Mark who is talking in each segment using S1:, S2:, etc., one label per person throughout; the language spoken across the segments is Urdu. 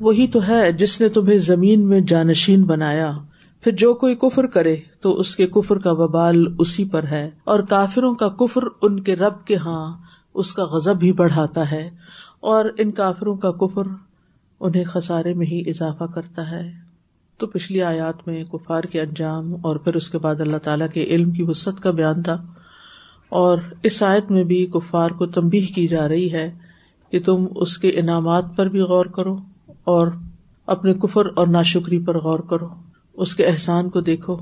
S1: وہی تو ہے جس نے تمہیں زمین میں جانشین بنایا۔ پھر جو کوئی کفر کرے تو اس کے کفر کا وبال اسی پر ہے، اور کافروں کا کفر ان کے رب کے ہاں اس کا غزب بھی بڑھاتا ہے، اور ان کافروں کا کفر انہیں خسارے میں ہی اضافہ کرتا ہے۔ تو پچھلی آیات میں کفار کے انجام اور پھر اس کے بعد اللہ تعالیٰ کے علم کی وسط کا بیان تھا۔ اور اس آیت میں بھی کفار کو تمبی کی جا رہی ہے کہ تم اس کے انعامات پر بھی غور کرو۔ اور اپنے کفر اور ناشکری پر غور کرو۔ اس کے احسان کو دیکھو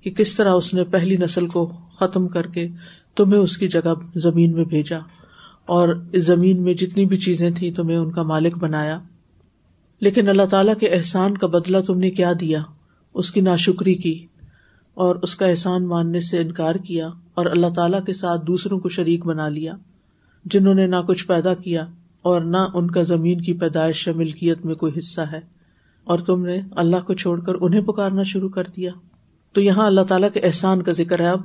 S1: کہ کس طرح اس نے پہلی نسل کو ختم کر کے تمہیں اس کی جگہ زمین میں بھیجا۔ اور اس زمین میں جتنی بھی چیزیں تھیں تمہیں ان کا مالک بنایا۔ لیکن اللہ تعالیٰ کے احسان کا بدلا تم نے کیا دیا، اس کی ناشکری کی اور اس کا احسان ماننے سے انکار کیا اور اللہ تعالیٰ کے ساتھ دوسروں کو شریک بنا لیا، جنہوں نے نہ کچھ پیدا کیا اور نہ ان کا زمین کی پیدائش یا ملکیت میں کوئی حصہ ہے۔ اور تم نے اللہ کو چھوڑ کر انہیں پکارنا شروع کر دیا۔ تو یہاں اللہ تعالیٰ کے احسان کا ذکر ہے۔ اب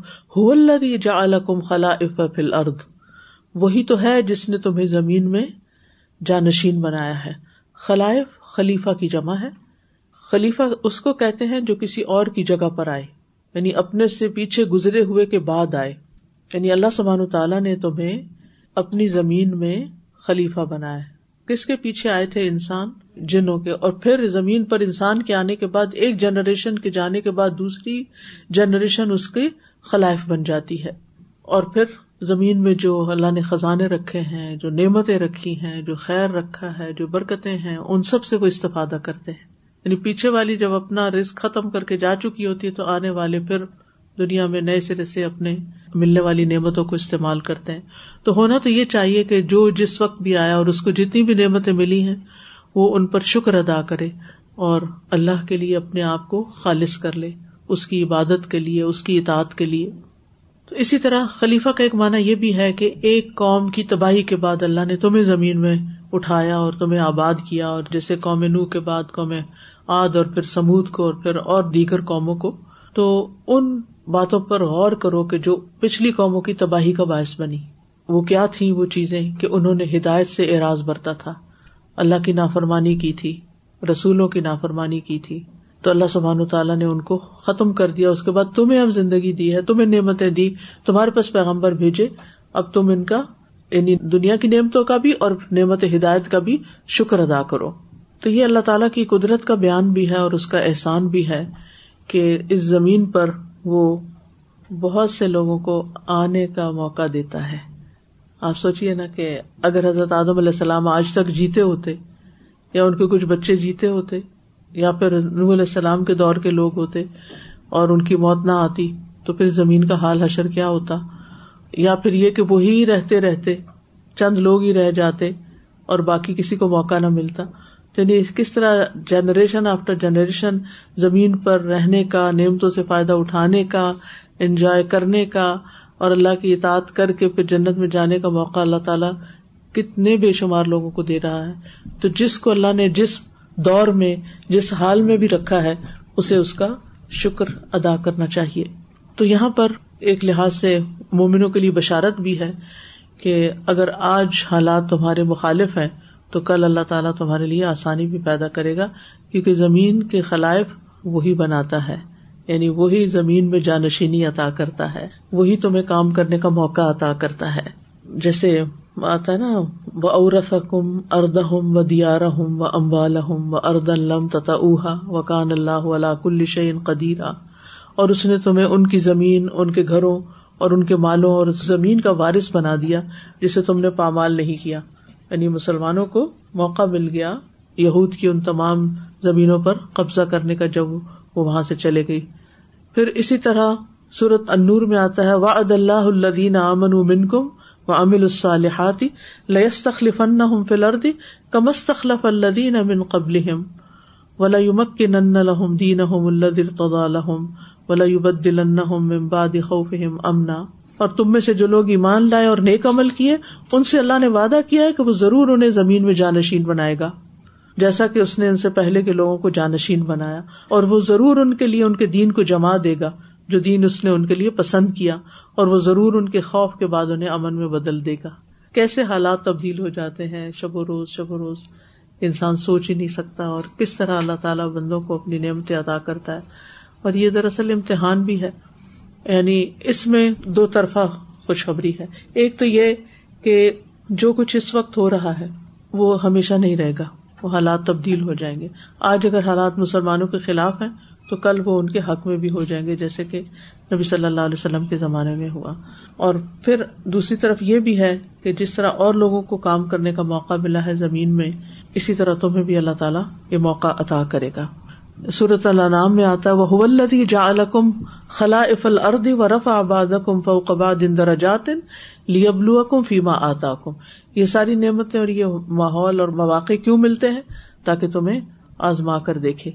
S1: جا خلا فل ارد وہی تو ہے جس نے تمہیں زمین میں جانشین بنایا ہے۔ خلائف خلیفہ کی جمع ہے۔ خلیفہ اس کو کہتے ہیں جو کسی اور کی جگہ پر آئے۔ یعنی اپنے سے پیچھے گزرے ہوئے کے بعد آئے۔ یعنی اللہ سبحان تعالیٰ نے تمہیں اپنی زمین میں خلیفہ بنایا کس کے پیچھے آئے تھے انسان؟ جنوں کے۔ اور پھر زمین پر انسان کے آنے کے بعد، ایک جنریشن کے جانے کے بعد دوسری جنریشن اس کے خلائف بن جاتی ہے۔ اور پھر زمین میں جو اللہ نے خزانے رکھے ہیں، جو نعمتیں رکھی ہیں، جو خیر رکھا ہے، جو برکتیں ہیں، ان سب سے وہ استفادہ کرتے ہیں۔ یعنی پیچھے والی جب اپنا رسک ختم کر کے جا چکی ہوتی ہے تو آنے والے پھر دنیا میں نئے سرے سے اپنے ملنے والی نعمتوں کو استعمال کرتے ہیں۔ تو ہونا تو یہ چاہیے کہ جو جس وقت بھی آیا اور اس کو جتنی بھی نعمتیں ملی ہیں، وہ ان پر شکر ادا کرے اور اللہ کے لیے اپنے آپ کو خالص کر لے، اس کی عبادت کے لیے، اس کی اطاعت کے لیے۔ تو اسی طرح خلیفہ کا ایک مانا یہ بھی ہے کہ ایک قوم کی تباہی کے بعد اللہ نے تمہیں زمین میں اٹھایا اور تمہیں آباد کیا اور جیسے قوم نو کے بعد قوم آد اور پھر سمود کو اور پھر اور دیگر قوموں کو۔ تو ان باتوں پر غور کرو کہ جو پچھلی قوموں کی تباہی کا باعث بنی۔ وہ کیا تھی وہ چیزیں کہ انہوں نے ہدایت سے اعراض برتا تھا۔ اللہ کی نافرمانی کی تھی، رسولوں کی نافرمانی کی تھی۔ تو اللہ سبحان تعالیٰ نے ان کو ختم کر دیا۔ اس کے بعد تمہیں اب زندگی دی ہے، تمہیں نعمتیں دی۔ تمہارے پاس پیغمبر بھیجے۔ اب تم ان کا یعنی دنیا کی نعمتوں کا بھی اور نعمت ہدایت کا بھی شکر ادا کرو۔ تو یہ اللہ تعالیٰ کی قدرت کا بیان بھی ہے اور اس کا احسان بھی ہے کہ اس زمین پر وہ بہت سے لوگوں کو آنے کا موقع دیتا ہے۔ آپ سوچیے نا کہ اگر حضرت آدم علیہ السلام آج تک جیتے ہوتے یا ان کے کچھ بچے جیتے ہوتے یا پھر نور علیہ السلام کے دور کے لوگ ہوتے اور ان کی موت نہ آتی تو پھر زمین کا حال حشر کیا ہوتا یا پھر یہ کہ وہی رہتے رہتے چند لوگ ہی رہ جاتے اور باقی کسی کو موقع نہ ملتا۔ یعنی کس طرح جنریشن آفٹر جنریشن زمین پر رہنے کا، نعمتوں سے فائدہ اٹھانے کا انجوائے کرنے کا اور اللہ کی اطاعت کر کے پھر جنت میں جانے کا موقع اللہ تعالیٰ کتنے بے شمار لوگوں کو دے رہا ہے۔ تو جس کو اللہ نے جس دور میں، جس حال میں بھی رکھا ہے، اسے اس کا شکر ادا کرنا چاہیے۔ تو یہاں پر ایک لحاظ سے مومنوں کے لیے بشارت بھی ہے کہ اگر آج حالات تمہارے مخالف ہیں تو کل اللہ تعالیٰ تمہارے لیے آسانی بھی پیدا کرے گا، کیونکہ زمین کے خلائف وہی بناتا ہے یعنی وہی زمین میں جانشینی عطا کرتا ہے، وہی تمہیں کام کرنے کا موقع عطا کرتا ہے۔ جیسے آتا ہے نا وہ عورت کم ارد ہم و دیار ہوں و امبال ہوں و ارد الم تتا اوہا و کان اللہ علا کل شعین قدیرہ اور اس نے تمہیں ان کی زمین، ان کے گھروں اور ان کے مالوں اور زمین کا وارث بنا دیا، جسے تم نے پامال نہیں کیا۔ یعنی مسلمانوں کو موقع مل گیا یہود کی ان تمام زمینوں پر قبضہ کرنے کا جب وہ وہاں سے چلے گئی۔ پھر اسی طرح سورت انور میں آتا ہے، وعد اللہ الدین امن امن کم و امل الصالحاتی لس تخلیف فلردی کمس تخلف الدین امن قبل ولا یومک کے نن لہم دین الحم ولا یبدل امباد خوف امنا اور تم میں سے جو لوگ ایمان لائے اور نیک عمل کیے ان سے اللہ نے وعدہ کیا ہے کہ وہ ضرور انہیں زمین میں جانشین بنائے گا۔ جیسا کہ اس نے ان سے پہلے کے لوگوں کو جانشین بنایا، اور وہ ضرور ان کے لیے ان کے دین کو جما دے گا، جو دین اس نے ان کے لیے پسند کیا، اور وہ ضرور ان کے خوف کے بعد انہیں امن میں بدل دے گا۔ کیسے حالات تبدیل ہو جاتے ہیں شب و روز، شب و روز، انسان سوچ ہی نہیں سکتا اور کس طرح اللہ تعالیٰ بندوں کو اپنی نعمتیں ادا کرتا ہے۔ اور یہ دراصل امتحان بھی ہے۔ یعنی اس میں دو طرفہ خوشخبری ہے۔ ایک تو یہ کہ جو کچھ اس وقت ہو رہا ہے، وہ ہمیشہ نہیں رہے گا۔ وہ حالات تبدیل ہو جائیں گے۔ آج اگر حالات مسلمانوں کے خلاف ہیں، تو کل وہ ان کے حق میں بھی ہو جائیں گے، جیسے کہ نبی صلی اللہ علیہ وسلم کے زمانے میں ہوا۔ اور پھر دوسری طرف یہ بھی ہے کہ جس طرح اور لوگوں کو کام کرنے کا موقع ملا ہے زمین میں، اسی طرح تمہیں بھی اللہ تعالیٰ یہ موقع عطا کرے گا۔ صورت اللہ نام میں آتا ہے وہ الدی جا الکم خلا افل اردی و رف آباد کم فوقباد اندر لیبلو کم فیما آتا کم یہ ساری نعمتیں اور یہ ماحول اور مواقع کیوں ملتے ہیں؟ تاکہ تمہیں آزما کر دیکھے۔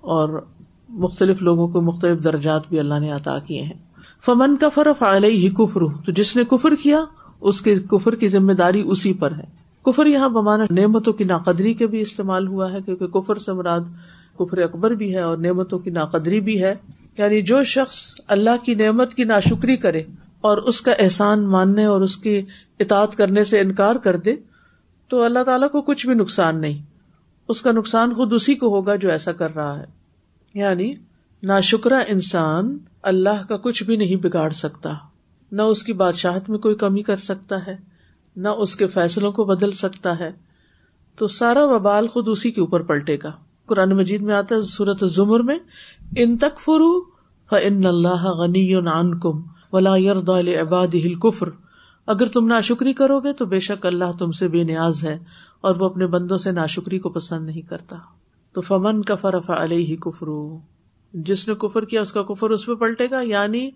S1: اور مختلف لوگوں کو مختلف درجات بھی اللہ نے عطا کیے ہیں۔ فمن کا فرف علیہ ہی کفر تو جس نے کفر کیا، اس کے کفر کی ذمہ داری اسی پر ہے۔ کفر یہاں بمانا نعمتوں کی ناقدری کے بھی استعمال ہوا ہے، کیونکہ کفر سے مراد کفر اکبر بھی ہے اور نعمتوں کی ناقدری بھی ہے۔ یعنی جو شخص اللہ کی نعمت کی ناشکری کرے اور اس کا احسان ماننے اور اس کی اطاعت کرنے سے انکار کر دے، تو اللہ تعالیٰ کو کچھ بھی نقصان نہیں۔ اس کا نقصان خود اسی کو ہوگا جو ایسا کر رہا ہے۔ یعنی نا شکرا انسان اللہ کا کچھ بھی نہیں بگاڑ سکتا۔ نہ اس کی بادشاہت میں کوئی کمی کر سکتا ہے، نہ اس کے فیصلوں کو بدل سکتا ہے۔ تو سارا وبال خود اسی کے اوپر پلٹے گا۔ قرآن مجید میں آتا ہے سورت زمر میں، ان تک فرو فن اللہ غنی نان کم ولا عباد کفر اگر تم ناشکری کرو گے تو بے شک اللہ تم سے بے نیاز ہے اور وہ اپنے بندوں سے ناشکری کو پسند نہیں کرتا۔ تو فمن کا فرف علیہ کفرو جس نے کفر کیا اس کا کفر اس پہ پلٹے گا یعنی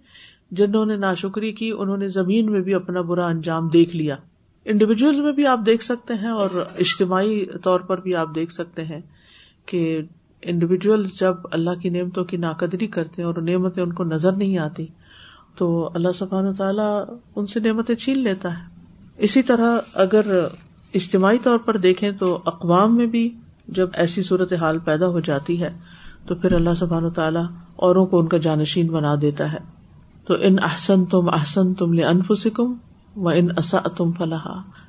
S1: جنہوں نے ناشکری کی انہوں نے زمین میں بھی اپنا برا انجام دیکھ لیا۔ انڈیویجل میں بھی آپ دیکھ سکتے ہیں اور اجتماعی طور پر بھی آپ دیکھ سکتے ہیں۔ کہ انڈیویجل جب اللہ کی نعمتوں کی ناقدری کرتے ہیں اور نعمتیں ان کو نظر نہیں آتی، تو اللہ سبحان تعالیٰ ان سے نعمتیں چھین لیتا ہے۔ اسی طرح اگر اجتماعی طور پر دیکھیں تو اقوام میں بھی جب ایسی صورت حال پیدا ہو جاتی ہے، تو پھر اللہ سبحان و تعالیٰ اوروں کو ان کا جانشین بنا دیتا ہے۔ تو ان احسن تم احسن تم لے سکم و ان اصا تم فلاح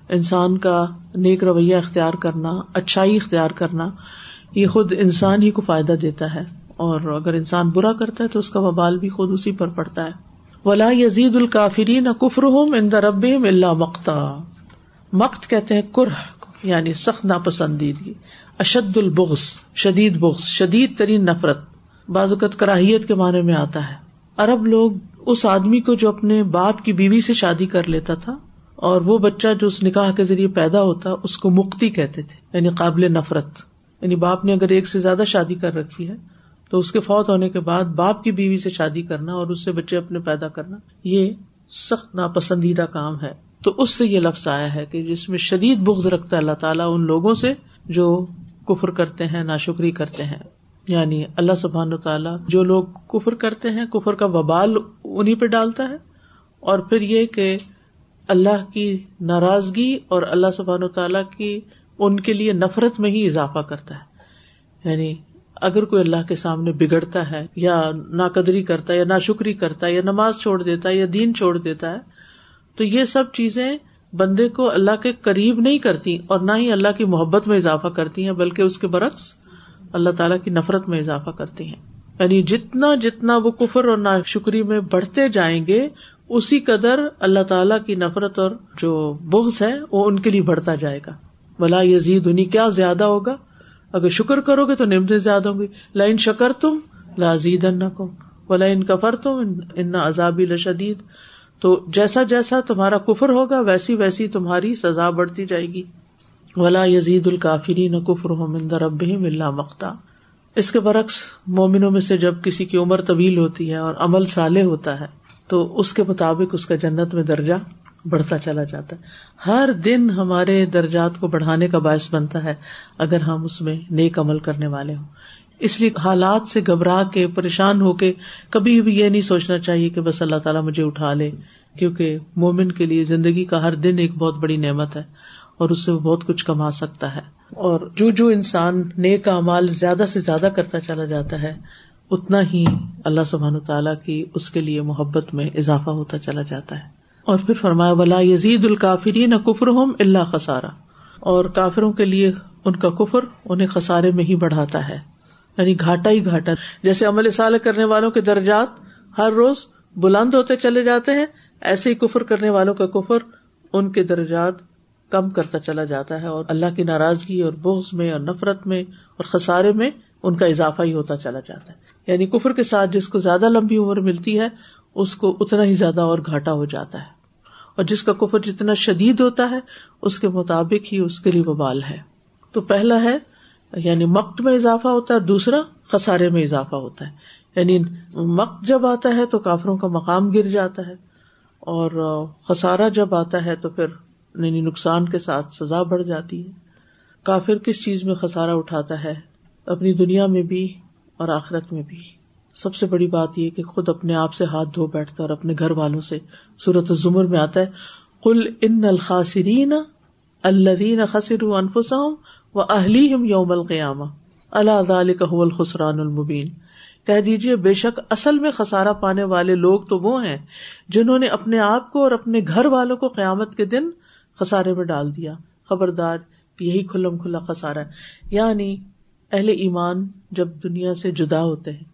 S1: انسان کا نیک رویہ اختیار کرنا، اچھائی اختیار کرنا یہ خود انسان ہی کو فائدہ دیتا ہے اور اگر انسان برا کرتا ہے تو اس کا وبال بھی خود اسی پر پڑتا ہے۔ ولا یزید الکافری نہ کفر ہوں ان رب اللہ مکتا مقت کہتے ہیں کرہ یعنی سخت ناپسندیدگی۔ اشد البغس شدید بغس شدید ترین نفرت۔ بازوقت کراہیت کے معنی میں آتا ہے۔ ارب لوگ اس آدمی کو جو اپنے باپ کی بیوی سے شادی کر لیتا تھا اور وہ بچہ جو اس نکاح کے ذریعے پیدا ہوتا، اس کو مکتی کہتے تھے یعنی قابل نفرت۔ یعنی باپ نے اگر ایک سے زیادہ شادی کر رکھی ہے، تو اس کے فوت ہونے کے بعد باپ کی بیوی سے شادی کرنا اور اس سے بچے اپنے پیدا کرنا، یہ سخت ناپسندیدہ کام ہے۔ تو اس سے یہ لفظ آیا ہے کہ جس میں شدید بغض رکھتا ہے اللہ تعالیٰ ان لوگوں سے جو کفر کرتے ہیں نا شکری کرتے ہیں۔ یعنی اللہ سبحان تعالیٰ جو لوگ کفر کرتے ہیں، کفر کا وبال انہیں پہ ڈالتا ہے۔ اور پھر یہ کہ اللہ کی ناراضگی اور اللہ سبحان تعالیٰ کی ان کے لیے نفرت میں ہی اضافہ کرتا ہے۔ یعنی اگر کوئی اللہ کے سامنے بگڑتا ہے یا نا قدری کرتا ہے یا نا شکری کرتا ہے یا نماز چھوڑ دیتا ہے یا دین چھوڑ دیتا ہے، تو یہ سب چیزیں بندے کو اللہ کے قریب نہیں کرتی اور نہ ہی اللہ کی محبت میں اضافہ کرتی ہیں، بلکہ اس کے برعکس اللہ تعالیٰ کی نفرت میں اضافہ کرتی ہیں۔ یعنی جتنا جتنا وہ کفر اور نا شکری میں بڑھتے جائیں گے، اسی قدر اللہ تعالیٰ کی نفرت اور جو بغض ہے، وہ ان کے لیے بڑھتا جائے گا۔ بلا یزید انہیں کیا زیادہ ہوگا؟ اگر شکر کرو گے تو نمتے زیادہ ہوں گی۔ لائن شکر تم لازید کم بلا ان کفر تم ان عذابی لشدید۔ تو جیسا جیسا تمہارا کفر ہوگا، ویسی ویسی تمہاری سزا بڑھتی جائے گی۔ ولا یزید الکافری نہ کفر ہو مندر اب ملا مکتا اس کے برعکس، مومنوں میں سے جب کسی کی عمر طویل ہوتی ہے اور عمل سالے ہوتا ہے، تو اس کے مطابق اس کا جنت میں درجہ بڑھتا چلا جاتا ہے۔ ہر دن ہمارے درجات کو بڑھانے کا باعث بنتا ہے اگر ہم اس میں نیک عمل کرنے والے ہوں۔ اس لیے حالات سے گھبرا کے، پریشان ہو کے کبھی بھی یہ نہیں سوچنا چاہیے کہ بس اللہ تعالیٰ مجھے اٹھا لے، کیونکہ مومن کے لیے زندگی کا ہر دن ایک بہت بڑی نعمت ہے اور اس سے وہ بہت کچھ کما سکتا ہے۔ اور جو جو انسان نیک امال زیادہ سے زیادہ کرتا چلا جاتا ہے، اتنا ہی اللہ سبحان تعالیٰ کی اس کے لیے محبت میں اضافہ ہوتا چلا جاتا ہے۔ اور پھر فرمایا بلا یزید الکافری نہ کفر ہوم اللہ خسارا اور کافروں کے لیے ان کا کفر انہیں خسارے میں ہی بڑھاتا ہے۔ یعنی گھاٹا ہی گھاٹا۔ جیسے عمل سال کرنے والوں کے درجات ہر روز بلند ہوتے چلے جاتے ہیں، ایسے ہی کفر کرنے والوں کا کفر ان کے درجات کم کرتا چلا جاتا ہے اور اللہ کی ناراضگی اور بوز میں اور نفرت میں اور خسارے میں ان کا اضافہ ہی ہوتا چلا جاتا ہے۔ یعنی کفر کے ساتھ جس کو زیادہ لمبی عمر ملتی ہے، اس کو اتنا ہی زیادہ اور گھاٹا ہو جاتا ہے۔ اور جس کا کفر جتنا شدید ہوتا ہے، اس کے مطابق ہی اس کے لیے وبال ہے۔ تو پہلا ہے یعنی مقت میں اضافہ ہوتا ہے، دوسرا خسارے میں اضافہ ہوتا ہے۔ یعنی مقت جب آتا ہے تو کافروں کا مقام گر جاتا ہے، اور خسارا جب آتا ہے تو پھر یعنی نقصان کے ساتھ سزا بڑھ جاتی ہے۔ کافر کس چیز میں خسارا اٹھاتا ہے؟ اپنی دنیا میں بھی اور آخرت میں بھی۔ سب سے بڑی بات یہ کہ خود اپنے آپ سے ہاتھ دھو بیٹھتا اور اپنے گھر والوں سے۔ سورت زمر میں آتا ہے کل ان الخاصرین الدین خسر انفسم و اہلی یوم القیامہ۔ اللہ الخسران المبین۔ کہہ دیجیے بے شک اصل میں خسارا پانے والے لوگ تو وہ ہیں جنہوں نے اپنے آپ کو اور اپنے گھر والوں کو قیامت کے دن خسارے میں ڈال دیا۔ خبردار، یہی کھلم کھلا خسارا ہے۔ یعنی اہل ایمان جب دنیا سے جدا ہوتے ہیں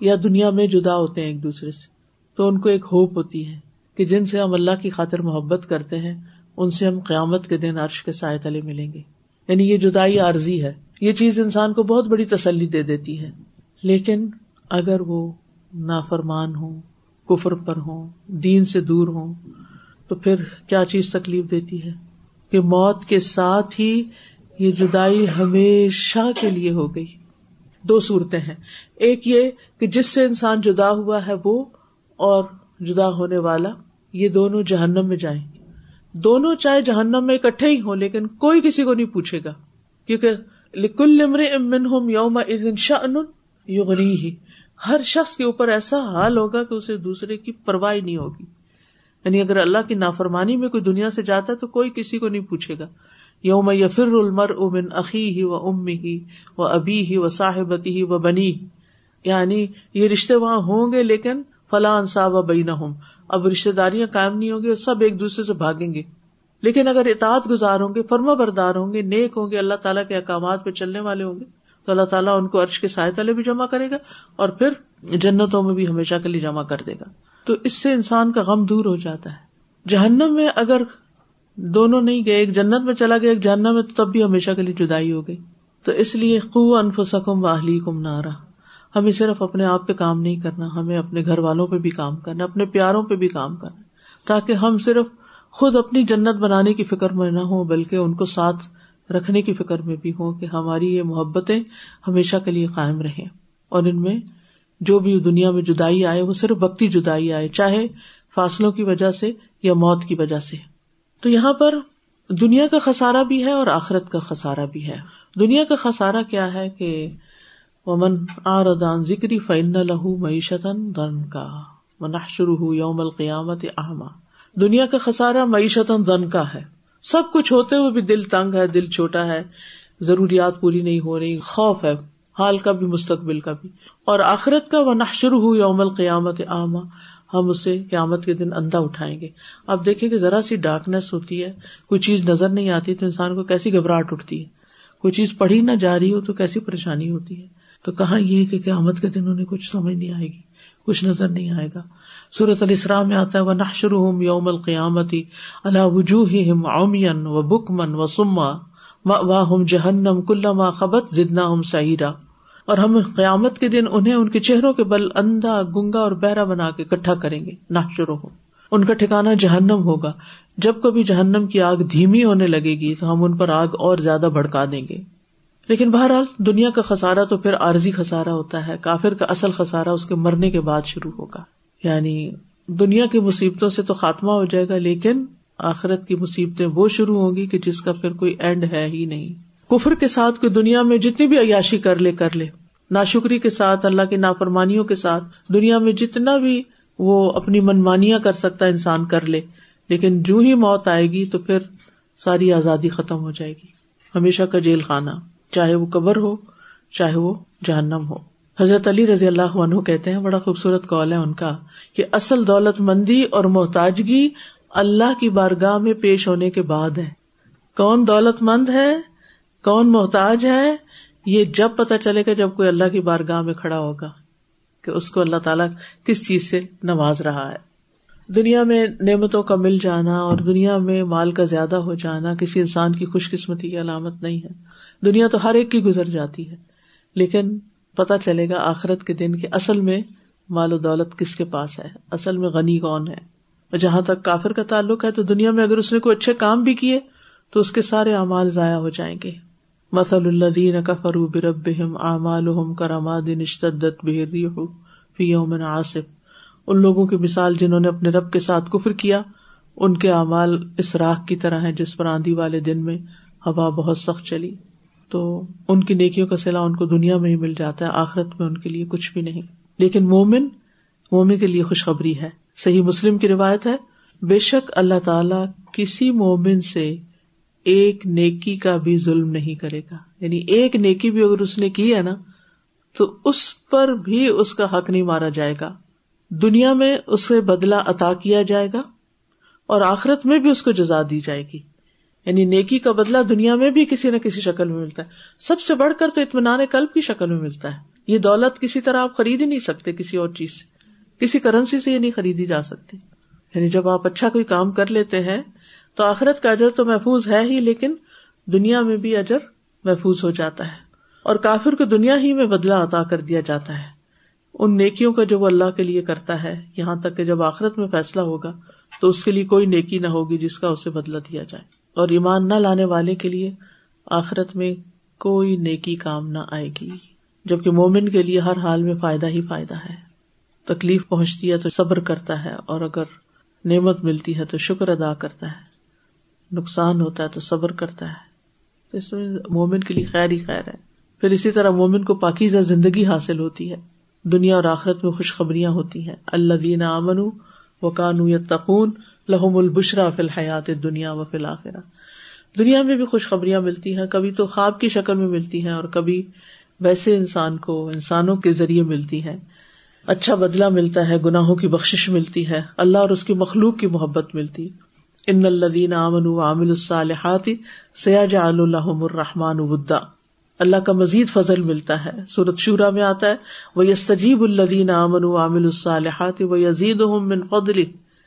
S1: یا دنیا میں جدا ہوتے ہیں ایک دوسرے سے، تو ان کو ایک ہوپ ہوتی ہے کہ جن سے ہم اللہ کی خاطر محبت کرتے ہیں، ان سے ہم قیامت کے دن عرش کے سائے تلے ملیں گے۔ یعنی یہ جدائی عارضی ہے۔ یہ چیز انسان کو بہت بڑی تسلی دے دیتی ہے۔ لیکن اگر وہ نافرمان ہو کفر پر ہوں، دین سے دور ہوں، تو پھر کیا چیز تکلیف دیتی ہے؟ کہ موت کے ساتھ ہی یہ جدائی ہمیشہ کے لیے ہو گئی۔ دو صورتیں ہیں۔ ایک یہ کہ جس سے انسان جدا ہوا ہے وہ اور جدا ہونے والا، یہ دونوں جہنم میں جائیں دونوں چاہے جہنم میں اکٹھے ہی ہوں، لیکن کوئی کسی کو نہیں پوچھے گا۔ کیونکہ لکل امن ہوم یوم شن یغنی ہی ہر شخص کے اوپر ایسا حال ہوگا کہ اسے دوسرے کی پرواہ نہیں ہوگی۔ یعنی اگر اللہ کی نافرمانی میں کوئی دنیا سے جاتا ہے تو کوئی کسی کو نہیں پوچھے گا۔ یوم یفر المر امن عقی ہی و ام ہی و ابی ہی و صاحبتی ہی و بنی یعنی یہ رشتے وہاں ہوں گے لیکن فلاں انصاب بئی نہ ہوں اب رشتے داریاں قائم نہیں ہوں گی اور سب ایک دوسرے سے بھاگیں گے۔ لیکن اگر اطاعت گزار ہوں گے، فرما بردار ہوں گے، نیک ہوں گے، اللہ تعالیٰ کے احکامات پہ چلنے والے ہوں گے، تو اللہ تعالیٰ ان کو عرش کے سائے تلے بھی جمع کرے گا اور پھر جنتوں میں بھی ہمیشہ کے لیے جمع کر دے گا۔ تو اس سے انسان کا غم دور ہو جاتا ہے۔ جہنم میں اگر دونوں نہیں گئے، ایک جنت میں چلا گیا، ایک جہنم میں تب بھی ہمیشہ کے لیے جدائی ہو گئی۔ تو اس لیے خو انفسکم واہلی کم نارا۔ ہمیں صرف اپنے آپ پہ کام نہیں کرنا، ہمیں اپنے گھر والوں پہ بھی کام کرنا، اپنے پیاروں پہ بھی کام کرنا، تاکہ ہم صرف خود اپنی جنت بنانے کی فکر میں نہ ہوں، بلکہ ان کو ساتھ رکھنے کی فکر میں بھی ہوں کہ ہماری یہ محبتیں ہمیشہ کے لیے قائم رہیں۔ اور ان میں جو بھی دنیا میں جدائی آئے، وہ صرف وقتی جدائی آئے، چاہے فاصلوں کی وجہ سے یا موت کی وجہ سے۔ تو یہاں پر دنیا کا خسارا بھی ہے اور آخرت کا خسارا بھی ہے۔ دنیا کا خسارا کیا ہے کہ ومن آردان ذکری فن لہو معیشت رن کا یوم القیامت احما دنیا کا خسارا معیشت زن کا ہے۔ سب کچھ ہوتے ہوئے بھی دل تنگ ہے، دل چھوٹا ہے، ضروریات پوری نہیں ہو رہی، خوف ہے، حال کا بھی، مستقبل کا بھی۔ اور آخرت کا وہ نہ شروع ہو یوم القیامت احما ہم اسے قیامت کے دن اندھا اٹھائیں گے۔ اب دیکھیں کہ ذرا سی ڈارکنیس ہوتی ہے، کوئی چیز نظر نہیں آتی تو انسان کو کیسی گھبراہٹ اٹھتی ہے۔ کوئی چیز پڑھی نہ جا رہی ہو تو کیسی پریشانی ہوتی ہے۔ تو کہاں یہ کہ قیامت کے دن انہیں کچھ سمجھ نہیں آئے گی، کچھ نظر نہیں آئے گا۔ سورت علیہ میں آتا ہے وہ نحشر ہوں یوم القیامتی اللہ وجوہ اومین و بکمن و سما واہ جہنم کلما خبت زدنا ہم سہیرا اور ہم قیامت کے دن انہیں ان کے چہروں کے بل اندھا، گنگا اور بہرا بنا کے اکٹھا کریں گے۔ نہ شروع ہو ان کا ٹھکانا جہنم ہوگا۔ جب کبھی جہنم کی آگ دھیمی ہونے لگے گی تو ہم ان پر آگ اور زیادہ بھڑکا دیں گے۔ لیکن بہرحال دنیا کا خسارا تو پھر عارضی خسارا ہوتا ہے، کافر کا اصل خسارا اس کے مرنے کے بعد شروع ہوگا۔ یعنی دنیا کی مصیبتوں سے تو خاتمہ ہو جائے گا، لیکن آخرت کی مصیبتیں وہ شروع ہوں گی کہ جس کا پھر کوئی اینڈ ہے ہی نہیں۔ کفر کے ساتھ کوئی دنیا میں جتنی بھی عیاشی کر لے کر لے۔ ناشکری کے ساتھ، اللہ کی نافرمانیوں کے ساتھ دنیا میں جتنا بھی وہ اپنی منمانیاں کر سکتا انسان کر لے، لیکن جو ہی موت آئے گی تو پھر ساری آزادی ختم ہو جائے گی۔ ہمیشہ کا جیل خانہ۔ چاہے وہ قبر ہو، چاہے وہ جہنم ہو۔ حضرت علی رضی اللہ عنہ کہتے ہیں، بڑا خوبصورت کال ہے ان کا کہ اصل دولت مندی اور محتاجگی اللہ کی بارگاہ میں پیش ہونے کے بعد ہے کون دولت مند ہے؟ کون محتاج ہے؟ یہ جب پتا چلے گا جب کوئی اللہ کی بارگاہ میں کھڑا ہوگا کہ اس کو اللہ تعالیٰ کس چیز سے نواز رہا ہے۔ دنیا میں نعمتوں کا مل جانا اور دنیا میں مال کا زیادہ ہو جانا کسی انسان کی خوش قسمتی کی علامت نہیں ہے۔ دنیا تو ہر ایک کی گزر جاتی ہے، لیکن پتا چلے گا آخرت کے دن کے اصل میں مال و دولت کس کے پاس ہے، اصل میں غنی کون ہے۔ جہاں تک کافر کا تعلق ہے تو دنیا میں اگر اس نے کوئی اچھے کام بھی کیے تو اس کے سارے اعمال ضائع ہو جائیں گے۔ مسل اللہ دین کا فرو برب امال کراماد اشتدت فی یوم آصف ان لوگوں کی مثال جنہوں نے اپنے رب کے ساتھ کفر کیا، ان کے اعمال اس راہ کی طرح ہے جس پر آندھی والے دن میں ہوا بہت سخت چلی۔ تو ان کی نیکیوں کا سلا ان کو دنیا میں ہی مل جاتا ہے، آخرت میں ان کے لیے کچھ بھی نہیں۔ لیکن مومن مومن کے لیے خوشخبری ہے۔ صحیح مسلم کی روایت ہے، بے شک اللہ تعالی کسی مومن سے ایک نیکی کا بھی ظلم نہیں کرے گا۔ یعنی ایک نیکی بھی اگر اس نے کی ہے نا، تو اس پر بھی اس کا حق نہیں مارا جائے گا۔ دنیا میں اسے بدلا عطا کیا جائے گا اور آخرت میں بھی اس کو جزا دی جائے گی۔ یعنی نیکی کا بدلا دنیا میں بھی کسی نہ کسی شکل میں ملتا ہے۔ سب سے بڑھ کر تو اطمینان کلب کی شکل میں ملتا ہے۔ یہ دولت کسی طرح آپ خرید ہی نہیں سکتے کسی اور چیز سے۔ کسی کرنسی سے یہ نہیں خریدی جا سکتی۔ یعنی جب آپ اچھا کوئی کام کر لیتے ہیں تو آخرت کا اجر تو محفوظ ہے ہی، لیکن دنیا میں بھی اجر محفوظ ہو جاتا ہے۔ اور کافر کو دنیا ہی میں بدلا عطا کر دیا جاتا ہے۔ ان نیکیوں کا جو وہ اللہ کے لیے کرتا ہے، یہاں تک کہ جب آخرت میں فیصلہ ہوگا تو اس کے لیے کوئی نیکی نہ ہوگی جس کا اسے بدلا دیا جائے۔ اور ایمان نہ لانے والے کے لیے آخرت میں کوئی نیکی کام نہ آئے گی۔ جبکہ مومن کے لیے ہر حال میں فائدہ ہی فائدہ ہے۔ تکلیف پہنچتی ہے تو صبر کرتا ہے اور اگر نعمت ملتی ہے تو شکر ادا کرتا ہے۔ نقصان ہوتا ہے تو صبر کرتا ہے۔ تو اس میں مومن کے لیے خیر ہی خیر ہے۔ پھر اسی طرح مومن کو پاکیزہ زندگی حاصل ہوتی ہے۔ دنیا اور آخرت میں خوشخبریاں ہوتی ہیں۔ اللہ دین امن و کانو تقون لہم البشرا فی الحیات دنیا و فی الآخرہ دنیا میں بھی خوشخبریاں ملتی ہیں، کبھی تو خواب کی شکل میں ملتی ہیں اور کبھی ویسے انسان کو، انسانوں کے ذریعے ملتی ہے اچھا بدلا ملتا ہے، گناہوں کی بخش ملتی ہے، اللہ اور اس کی مخلوق کی محبت ملتی۔ ان الدین امن و عامل الصالحات سیاج الحم الرحمان ودا۔ اللہ کا مزید فضل ملتا ہے۔ سورت شورا میں آتا ہے وہ یستجیب الدین امن عامل الصالحات و یزید من فضل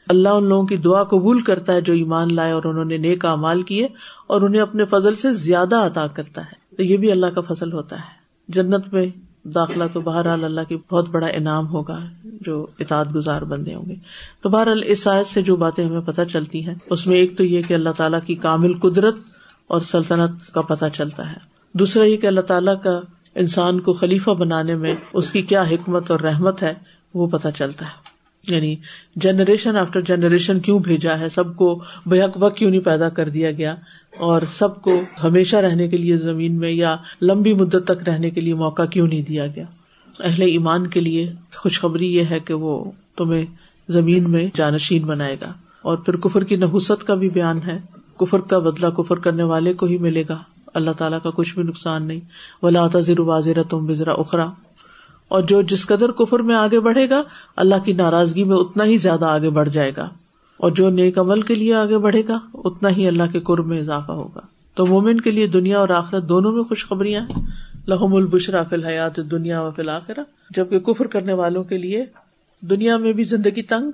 S1: اللہ ان لوگوں کی دعا قبول کرتا ہے جو ایمان لائے اور انہوں نے نیک امال کیے اور انہیں اپنے فضل سے زیادہ عطا کرتا ہے۔ تو یہ بھی اللہ کا فضل ہوتا ہے۔ جنت میں داخلہ تو بہرحال اللہ کی بہت بڑا انعام ہوگا جو اطاعت گزار بندے ہوں گے۔ تو بہرحال اس آیت سے جو باتیں ہمیں پتہ چلتی ہیں، اس میں ایک تو یہ کہ اللہ تعالیٰ کی کامل قدرت اور سلطنت کا پتہ چلتا ہے۔ دوسرا یہ کہ اللہ تعالیٰ کا انسان کو خلیفہ بنانے میں اس کی کیا حکمت اور رحمت ہے، وہ پتہ چلتا ہے۔ یعنی جنریشن آفٹر جنریشن کیوں بھیجا ہے؟ سب کو بحق وقت کیوں نہیں پیدا کر دیا گیا؟ اور سب کو ہمیشہ رہنے کے لیے زمین میں یا لمبی مدت تک رہنے کے لیے موقع کیوں نہیں دیا گیا؟ اہل ایمان کے لیے خوشخبری یہ ہے کہ وہ تمہیں زمین میں جانشین بنائے گا۔ اور پھر کفر کی نحوست کا بھی بیان ہے۔ کفر کا بدلا کفر کرنے والے کو ہی ملے گا۔ اللہ تعالیٰ کا کچھ بھی نقصان نہیں۔ ولا تذر واضح تم بزرا اخرا اور جو جس قدر کفر میں آگے بڑھے گا، اللہ کی ناراضگی میں اتنا ہی زیادہ آگے بڑھ جائے گا۔ اور جو نیک عمل کے لیے آگے بڑھے گا، اتنا ہی اللہ کے قرب میں اضافہ ہوگا۔ تو مومن کے لیے دنیا اور آخرت دونوں میں خوشخبریاں ہیں۔ لہم البشرا فی الحیات دنیا و فی الآخرہ جبکہ کفر کرنے والوں کے لیے دنیا میں بھی زندگی تنگ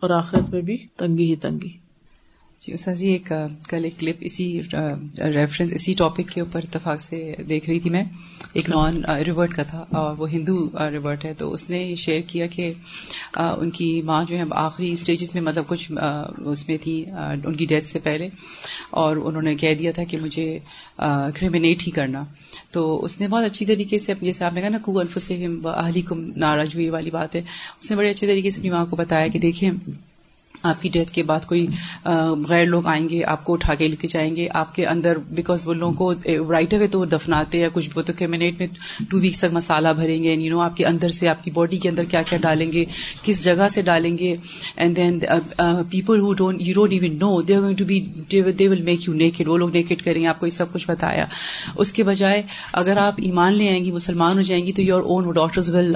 S1: اور آخرت میں بھی تنگی ہی تنگی۔
S2: جی استاد جی ایک، کل ایک کلپ اسی ریفرنس اسی ٹاپک کے اوپر اتفاق سے دیکھ رہی تھی میں۔ ایک نان ریورٹ کا تھا اور وہ ہندو ریورٹ ہے۔ تو اس نے شیئر کیا کہ ان کی ماں جو ہے آخری اسٹیجز میں مطلب کچھ اس میں تھی ان کی ڈیتھ سے پہلے۔ اور انہوں نے کہہ دیا تھا کہ مجھے کریمنیٹ ہی کرنا۔ تو اس نے بہت اچھی طریقے سے جیسے آپ نے کہا نا، کو الف سے اہلی کم ناراض ہوئی والی بات ہے۔ اس نے بڑے اچھے طریقے سے اپنی ماں کو بتایا کہ دیکھیں آپ کی ڈیتھ کے بعد کوئی غیر لوگ آئیں گے، آپ کو اٹھا کے لے کے جائیں گے، آپ کے اندر بیکاز وہ لوگوں کو رائٹ اوے تو دفناتے یا کچھ تو کیمنیٹ میں ٹو ویکس تک مسالہ بھریں گے یو نو آپ کے اندر سے، آپ کی باڈی کے اندر کیا کیا ڈالیں گے، کس جگہ سے ڈالیں گے and then people who don't you don't even know they are going to be they will make you naked وہ لوگ نیکڈ کریں گے، آپ کو یہ سب کچھ بتایا۔ اس کے بجائے اگر آپ ایمان لے آئیں گی، مسلمان ہو جائیں گی، تو your own doctors will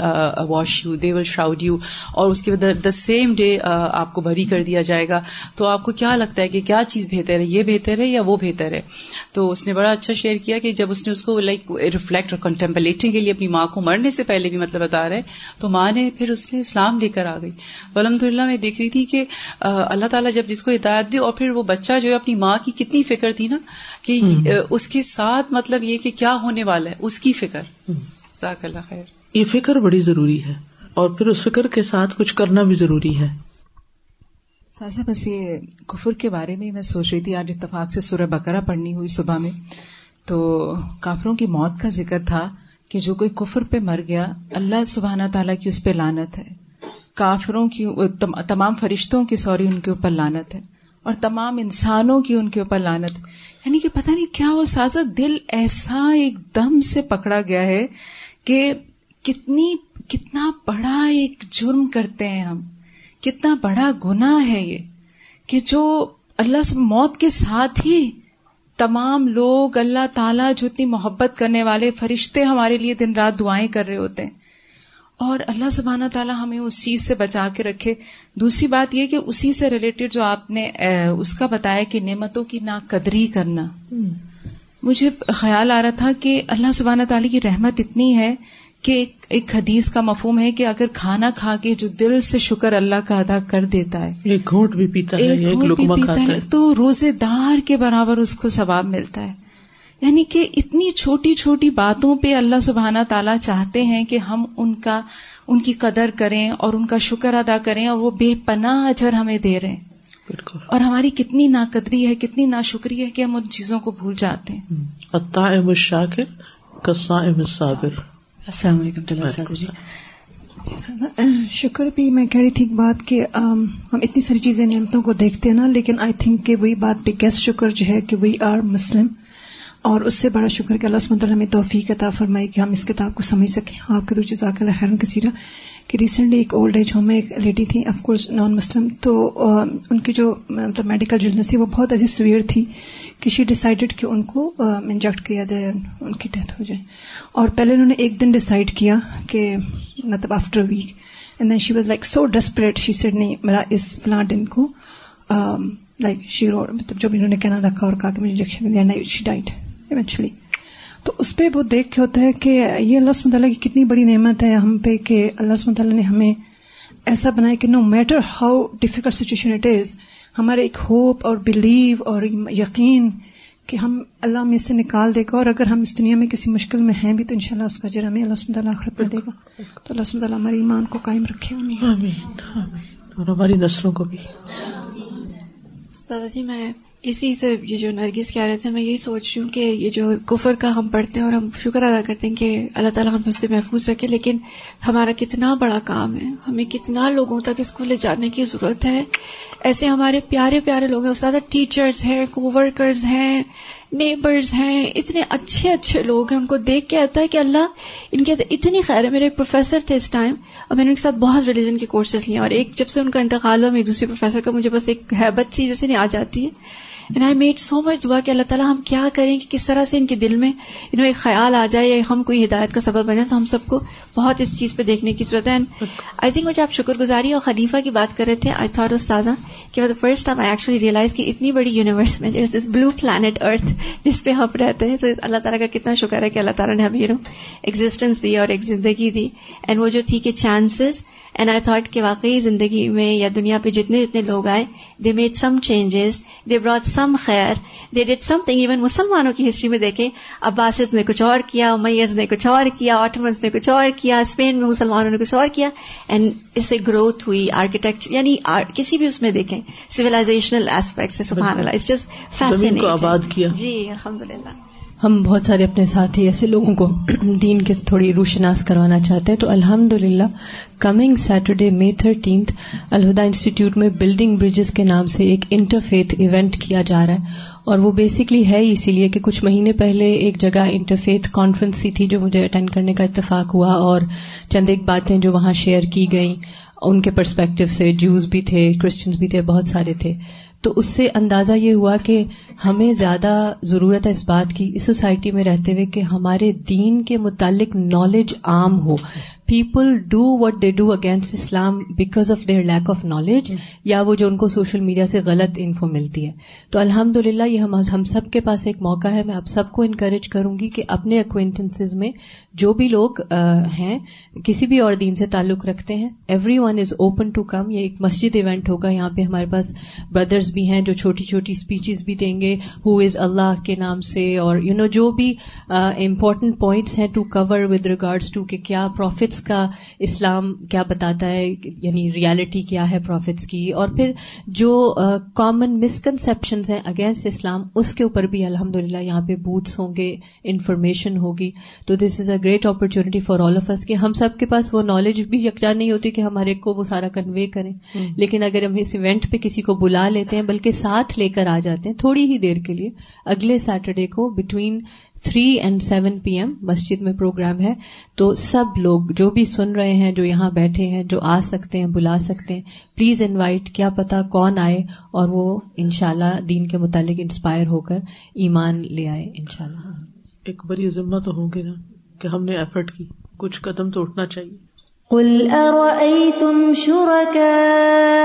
S2: wash you they will shroud you اور اس کے بعد دا سیم ڈے آپ کو بھری کر دیا جائے گا۔ تو آپ کو کیا لگتا ہے کہ کیا چیز بہتر ہے؟ یہ بہتر ہے یا وہ بہتر ہے؟ تو اس نے بڑا اچھا شیئر کیا کہ جب اس نے اس کو لائک ریفلیکٹ اور کنٹمپلیٹنگ کے لیے اپنی ماں کو مرنے سے پہلے بھی مطلب بتا رہے تو ماں نے پھر اس نے اسلام لے کر آ گئی۔ الحمد للہ میں دیکھ رہی تھی کہ اللہ تعالیٰ جب جس کو ہدایت دی اور پھر وہ بچہ جو ہے اپنی ماں کی کتنی فکر تھی نا کہ اس کے ساتھ مطلب یہ کہ کیا ہونے والا ہے؟ اس کی فکر۔ ذاک اللہ خیر۔
S1: یہ فکر بڑی ضروری ہے اور پھر اس فکر کے ساتھ کچھ کرنا بھی ضروری ہے۔
S3: ساشا بس یہ کفر کے بارے میں میں سوچ رہی تھی، آج اتفاق سے سورہ بکرا پڑھنی ہوئی صبح میں۔ تو کافروں کی موت کا ذکر تھا کہ جو کوئی کفر پہ مر گیا، اللہ سبحانہ تعالیٰ کی اس پہ لانت ہے۔ کافروں کی تمام فرشتوں کی، سوری، ان کے اوپر لانت ہے۔ اور تمام انسانوں کی ان کے اوپر لانت ہے۔ یعنی کہ پتہ نہیں کیا وہ سازا دل ایسا ایک دم سے پکڑا گیا ہے کہ کتنی، کتنا بڑا ایک جرم کرتے ہیں ہم۔ کتنا بڑا گنا ہے یہ کہ جو اللہ سے موت کے ساتھ ہی تمام لوگ اللہ تعالیٰ جو اتنی محبت کرنے والے فرشتے ہمارے لیے دن رات دعائیں کر رہے ہوتے ہیں۔ اور اللہ سبحانہ تعالیٰ ہمیں اس چیز سے بچا کے رکھے۔ دوسری بات یہ کہ اسی سے ریلیٹڈ جو آپ نے اس کا بتایا کہ نعمتوں کی نا قدری کرنا مجھے خیال آ رہا تھا کہ اللہ سبحانہ تعالیٰ کی رحمت اتنی ہے کہ ایک حدیث کا مفہوم ہے کہ اگر کھانا کھا کے جو دل سے شکر اللہ کا ادا کر دیتا ہے
S1: ایک گھونٹ بھی پیتا ہے
S3: تو روزے دار کے برابر اس کو ثواب ملتا ہے۔ یعنی کہ اتنی چھوٹی چھوٹی باتوں پہ اللہ سبحانہ تعالیٰ چاہتے ہیں کہ ہم ان کا ان کی قدر کریں اور ان کا شکر ادا کریں اور وہ بے پناہ اجر ہمیں دے رہے ہیں۔ اور ہماری کتنی نا قدری ہے کتنی نا شکری ہے کہ ہم ان چیزوں کو بھول جاتے ہیں۔
S4: السلام علیکم جی۔ شکر بھی میں کہہ رہی تھی ایک بات کہ ہم اتنی ساری چیزیں نعمتوں کو دیکھتے ہیں نا لیکن آئی تھنک کہ وہی بات بگیسٹ شکر جو ہے کہ وی آر مسلم اور اس سے بڑا شکر کہ اللہ تعالیٰ ہمیں توفیق عطا فرمائی کہ ہم اس کتاب کو سمجھ سکیں۔ آپ کے دو چیز حیرن کثیرہ کہ ریسنٹلی ایک اولڈ ایج ہوم میں ایک لیڈی تھی آف کورس نان مسلم تو ان کی جو مطلب میڈیکل جلنس تھی وہ بہت ایسی سویئر تھی۔ کہ شی ڈیسائڈیڈ کہ ان کو انجیکٹ کیا جائے ان کی ڈیتھ ہو جائے۔ اور پہلے انہوں نے ایک دن ڈیسائڈ کیا کہ مطلب after weekend then she was like so desperate she said نہیں، میرا اس فلاں دن کو لائک شی رو مطلب جب انہوں نے کہنا رکھا اور کہا کہ مجھے انجیکشن دیا نہیں شی ڈائٹ ایونچولی تو اس پہ وہ دیکھ کے ہوتا ہے کہ یہ اللہ سمت اللہ کی کتنی بڑی نعمت ہے ہم پہ کہ اللہ سمت اللہ نے ہمیں ایسا بنایا کہ no matter how difficult situation it is ہمارے ایک ہوپ اور بلیو اور یقین کہ ہم اللہ میں سے نکال دے گا اور اگر ہم اس دنیا میں کسی مشکل میں ہیں بھی تو انشاءاللہ اس کا جرم اللہ سمد اللہ آخرت میں دے گا۔ تو اللہ سمد اللہ ہمارے ایمان کو قائم رکھے
S1: اور ہماری نسلوں کو بھی۔
S5: دادا جی میں اسی سے یہ جو نرگس کہہ رہے تھے میں یہی سوچ رہی ہوں کہ یہ جو کفر کا ہم پڑھتے ہیں اور ہم شکر ادا کرتے ہیں کہ اللہ تعالیٰ ہم اس سے محفوظ رکھے لیکن ہمارا کتنا بڑا کام ہے۔ ہمیں کتنا لوگوں تک اس کو لے جانے کی ضرورت ہے۔ ایسے ہمارے پیارے پیارے لوگ ہیں استاد ٹیچرز ہیں کو ورکرز ہیں نیبرز ہیں، اتنے اچھے اچھے لوگ ہیں، ان کو دیکھ کے آتا ہے کہ اللہ ان کے اتنی خیر ہے۔ میرے ایک پروفیسر تھے اس ٹائم اور میں نے ان کے ساتھ بہت ریلیجن کے کورسز لیے اور ایک جب سے ان کا انتقال ہوا میری دوسری پروفیسر کا، مجھے بس ایک حیبت سی جیسے نہیں آ جاتی ہے۔ اینڈ آئی میڈ سو مچ دعا کہ اللہ تعالیٰ ہم کیا کریں کہ کس طرح سے ان کے دل میں انہوں ایک خیال آ جائے یا ہم کوئی ہدایت کا سبب بنے تو ہم سب کو بہت اس چیز پہ دیکھنے کی ضرورت ہے آئی تھنک مجھے آپ شکر گزاری اور خلیفہ کی بات کر رہے تھے آئی تھاٹ استاذہ کہ first time I actually realize کہ اتنی بڑی یونیورس میں دس بلو پلانٹ ارتھ جس پہ ہم رہتے ہیں تو اللہ تعالیٰ کا کتنا شکر ہے کہ اللہ تعالیٰ نے ہمیں یو نو ایگزٹینس دی اور ایک زندگی دی اینڈ وہ جو تھی کہ چانسز اینڈ آئی تھاٹ کہ واقعی زندگی میں یا دنیا پہ جتنے جتنے لوگ آئے they made some changes they brought some خیر they did something even مسلمانوں کی ہسٹری میں دیکھیں عباسد نے کچھ اور کیا میز نے کچھ اور کیا آٹمنس نے کچھ اور کیا اسپین میں مسلمانوں نے کچھ اور کیا اینڈ اس سے گروتھ ہوئی آرکیٹیکچر یعنی کسی بھی اس میں دیکھیں سولاشنل ایسپیکٹس
S1: جی الحمد
S5: للہ
S6: ہم بہت سارے اپنے ساتھی ایسے لوگوں کو دین کے تھوڑی روشناس کروانا چاہتے ہیں۔ تو الحمد للہ coming Saturday May thirteenth Alhuda institute میں بلڈنگ بریجز کے نام سے ایک انٹرفیتھ ایونٹ کیا جا رہا ہے۔ اور وہ بیسکلی ہے، اسی لیے کہ کچھ مہینے پہلے ایک جگہ انٹرفیتھ کانفرنس سی تھی جو مجھے اٹینڈ کرنے کا اتفاق ہوا اور چند ایک باتیں جو وہاں شیئر کی گئیں۔ ان کے پرسپیکٹو سے جوز بھی تھے کرسچنس بھی تھے، بہت سارے تھے۔ تو اس سے اندازہ یہ ہوا کہ ہمیں زیادہ ضرورت ہے اس بات کی، اس سوسائٹی میں رہتے ہوئے کہ ہمارے دین کے متعلق نالج عام ہو۔ People do what they do against Islam because of their lack of knowledge یا وہ جو ان کو سوشل میڈیا سے غلط انفو ملتی ہے. تو الحمد للہ یہ ہم سب کے پاس ایک موقع ہے میں آپ سب کو انکریج کروں گی کہ اپنے اکوینٹنس میں جو بھی لوگ ہیں کسی بھی اور دین سے تعلق رکھتے ہیں everyone is open to come یہ ایک مسجد ایونٹ ہوگا یہاں پہ ہمارے پاس بردرز بھی ہیں جو چھوٹی چھوٹی اسپیچز بھی دیں گے ہو از اللہ کے نام سے اور یو نو جو بھی امپورٹنٹ پوائنٹس ہیں to cover with regards to کہ کیا پروفٹس کا اسلام کیا بتاتا ہے یعنی ریالٹی کیا ہے پروفٹس کی اور پھر جو کامن مسکنسپشن ہیں اگینسٹ اسلام اس کے اوپر بھی الحمد للہ یہاں پہ بوتھس ہوں گے انفارمیشن ہوگی۔ تو this is a great opportunity for all of us کہ ہم سب کے پاس وہ نالج بھی یکجا نہیں ہوتی کہ ہمارے کو وہ سارا کنوے کریں۔ لیکن اگر ہم اس ایونٹ پہ کسی کو بلا لیتے ہیں بلکہ ساتھ لے کر آ جاتے ہیں تھوڑی ہی دیر کے لیے اگلے سیٹرڈے کو between three and seven P M مسجد میں پروگرام ہے، تو سب لوگ جو بھی سن رہے ہیں، جو یہاں بیٹھے ہیں، جو آ سکتے ہیں، بلا سکتے ہیں پلیز انوائٹ کیا پتا کون آئے اور وہ انشاءاللہ دین کے متعلق انسپائر ہو کر ایمان لے آئے انشاءاللہ۔
S1: ایک بڑی ذمہ تو ہوں گے نا کہ ہم نے ایفرٹ کی، کچھ قدم تو اٹھنا چاہیے۔
S7: قل أرأيتم شركاءكم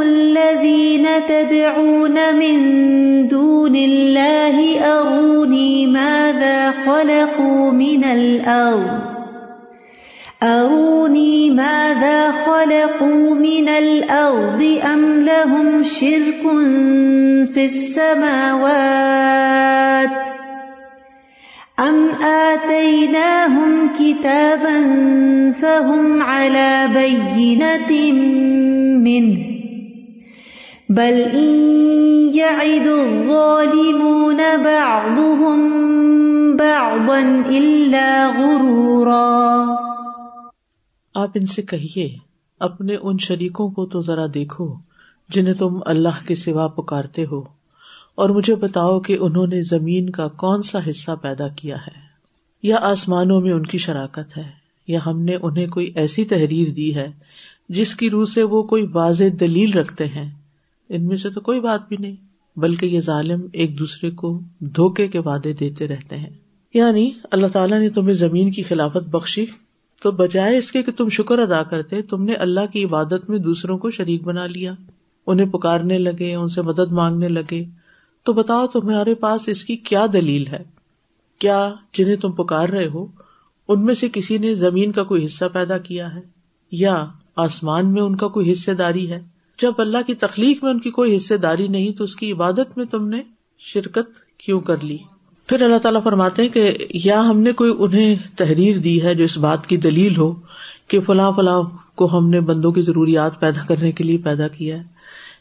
S7: الذين تدعون من دون الله أروني ماذا خلقوا من الأرض؟ أروني ماذا خلقوا من الأرض أم لهم شرك في السماوات؟ ام آتيناهم كتابا فهم على بينة منه بل إن يعد الظالمون بعضهم بعضا إلا غرورا۔
S1: آپ ان سے کہیے، اپنے ان شریکوں کو تو ذرا دیکھو جنہیں تم اللہ کے سوا پکارتے ہو۔ اور مجھے بتاؤ کہ انہوں نے زمین کا کون سا حصہ پیدا کیا ہے۔ یا آسمانوں میں ان کی شراکت ہے، یا ہم نے انہیں کوئی ایسی تحریر دی ہے جس کی روح سے وہ کوئی واضح دلیل رکھتے ہیں۔ ان میں سے تو کوئی بات بھی نہیں، بلکہ یہ ظالم ایک دوسرے کو دھوکے کے وعدے دیتے رہتے ہیں۔ یعنی اللہ تعالیٰ نے تمہیں زمین کی خلافت بخشی، تو بجائے اس کے کہ تم شکر ادا کرتے، تم نے اللہ کی عبادت میں دوسروں کو شریک بنا لیا۔ انہیں پکارنے لگے، ان سے مدد مانگنے لگے۔ تو بتاؤ تمہارے پاس اس کی کیا دلیل ہے؟ کیا جنہیں تم پکار رہے ہو، ان میں سے کسی نے زمین کا کوئی حصہ پیدا کیا ہے؟ یا آسمان میں ان کا کوئی حصے داری ہے؟ جب اللہ کی تخلیق میں ان کی کوئی حصے داری نہیں، تو اس کی عبادت میں تم نے شرکت کیوں کر لی؟ پھر اللہ تعالیٰ فرماتے ہیں کہ یا ہم نے کوئی انہیں تحریر دی ہے جو اس بات کی دلیل ہو کہ فلاں فلاں کو ہم نے بندوں کی ضروریات پیدا کرنے کے لیے پیدا کیا ہے،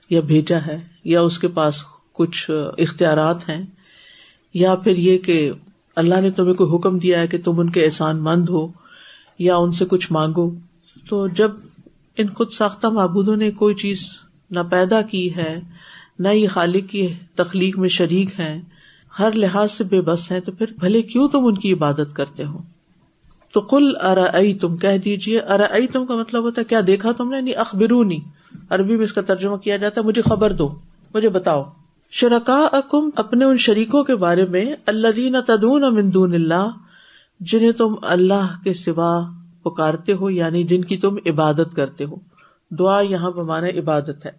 S1: یا بھیجا ہے، یا اس کے پاس کچھ اختیارات ہیں، یا پھر یہ کہ اللہ نے تمہیں کوئی حکم دیا ہے کہ تم ان کے احسان مند ہو، یا ان سے کچھ مانگو۔ تو جب ان خود ساختہ معبودوں نے کوئی چیز نہ پیدا کی ہے، نہ یہ خالق کی تخلیق میں شریک ہے ہر لحاظ سے بے بس ہے تو پھر بھلے کیوں تم ان کی عبادت کرتے ہو؟ تو کل ارا تم کہہ دیجیے ارا تم کا مطلب ہوتا ہے، کیا دیکھا تم نے؟ نہیں اخبرونی، عربی میں اس کا ترجمہ کیا جاتا ہے، مجھے خبر دو، مجھے بتاؤ۔ شرکا اکم اپنے ان شریکوں کے بارے میں اللہ دین تدون مندون اللہ، جنہیں تم اللہ کے سوا پکارتے ہو یعنی جن کی تم عبادت کرتے ہو۔ دعا یہاں بمانا عبادت ہے،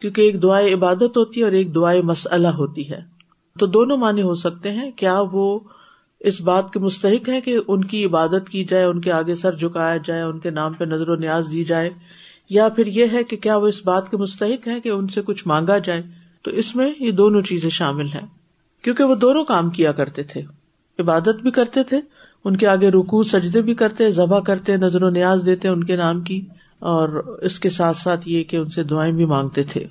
S1: کیونکہ ایک دعائیں عبادت ہوتی ہے اور ایک دعائیں مسئلہ ہوتی ہے۔ تو دونوں معنی ہو سکتے ہیں، کیا وہ اس بات کے مستحق ہیں کہ ان کی عبادت کی جائے، ان کے آگے سر جھکایا جائے، ان کے نام پہ نظر و نیاز دی جائے؟ یا پھر یہ ہے کہ کیا وہ اس بات کے مستحق ہیں کہ ان سے کچھ مانگا جائے؟ تو اس میں یہ دونوں چیزیں شامل ہیں۔ کیونکہ وہ دونوں کام کیا کرتے تھے۔ عبادت بھی کرتے تھے، ان کے آگے رکو سجدے بھی کرتے، ذبح کرتے، نظر و نیاز دیتے ان کے نام کی، اور اس کے ساتھ ساتھ یہ کہ ان سے دعائیں بھی مانگتے تھے۔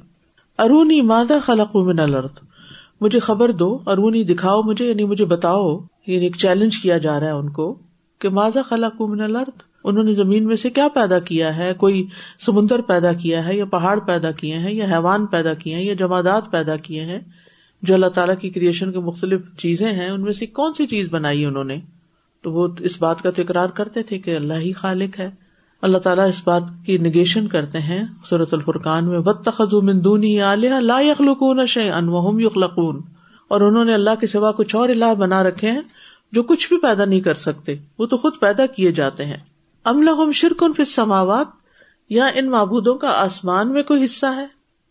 S1: ارونی مادہ خلق من الارض؟ مجھے خبر دو اور وہ نہیں دکھاؤ مجھے یعنی مجھے بتاؤ یعنی ایک چیلنج کیا جا رہا ہے ان کو کہ ماضا خلا کو من الارض؟ انہوں نے زمین میں سے کیا پیدا کیا ہے؟ کوئی سمندر پیدا کیا ہے یا پہاڑ پیدا کیے ہیں یا حیوان پیدا کیے ہیں یا جمادات پیدا کیے ہیں؟ جو اللہ تعالیٰ کی کریشن کے مختلف چیزیں ہیں، ان میں سے کون سی چیز بنائی انہوں نے؟ تو وہ اس بات کا تکرار کرتے تھے کہ اللہ ہی خالق ہے۔ اللہ تعالیٰ اس بات کی نگیشن کرتے ہیں۔ صورت الفرقان میں بد مندونی علیہ لا یخلقون شے ان یخلقون اور انہوں نے اللہ کے سوا کچھ اور اللہ بنا رکھے ہیں جو کچھ بھی پیدا نہیں کر سکتے۔ وہ تو خود پیدا کیے جاتے ہیں۔ ام شرکن فی سماوات یا ان معبودوں کا آسمان میں کوئی حصہ ہے؟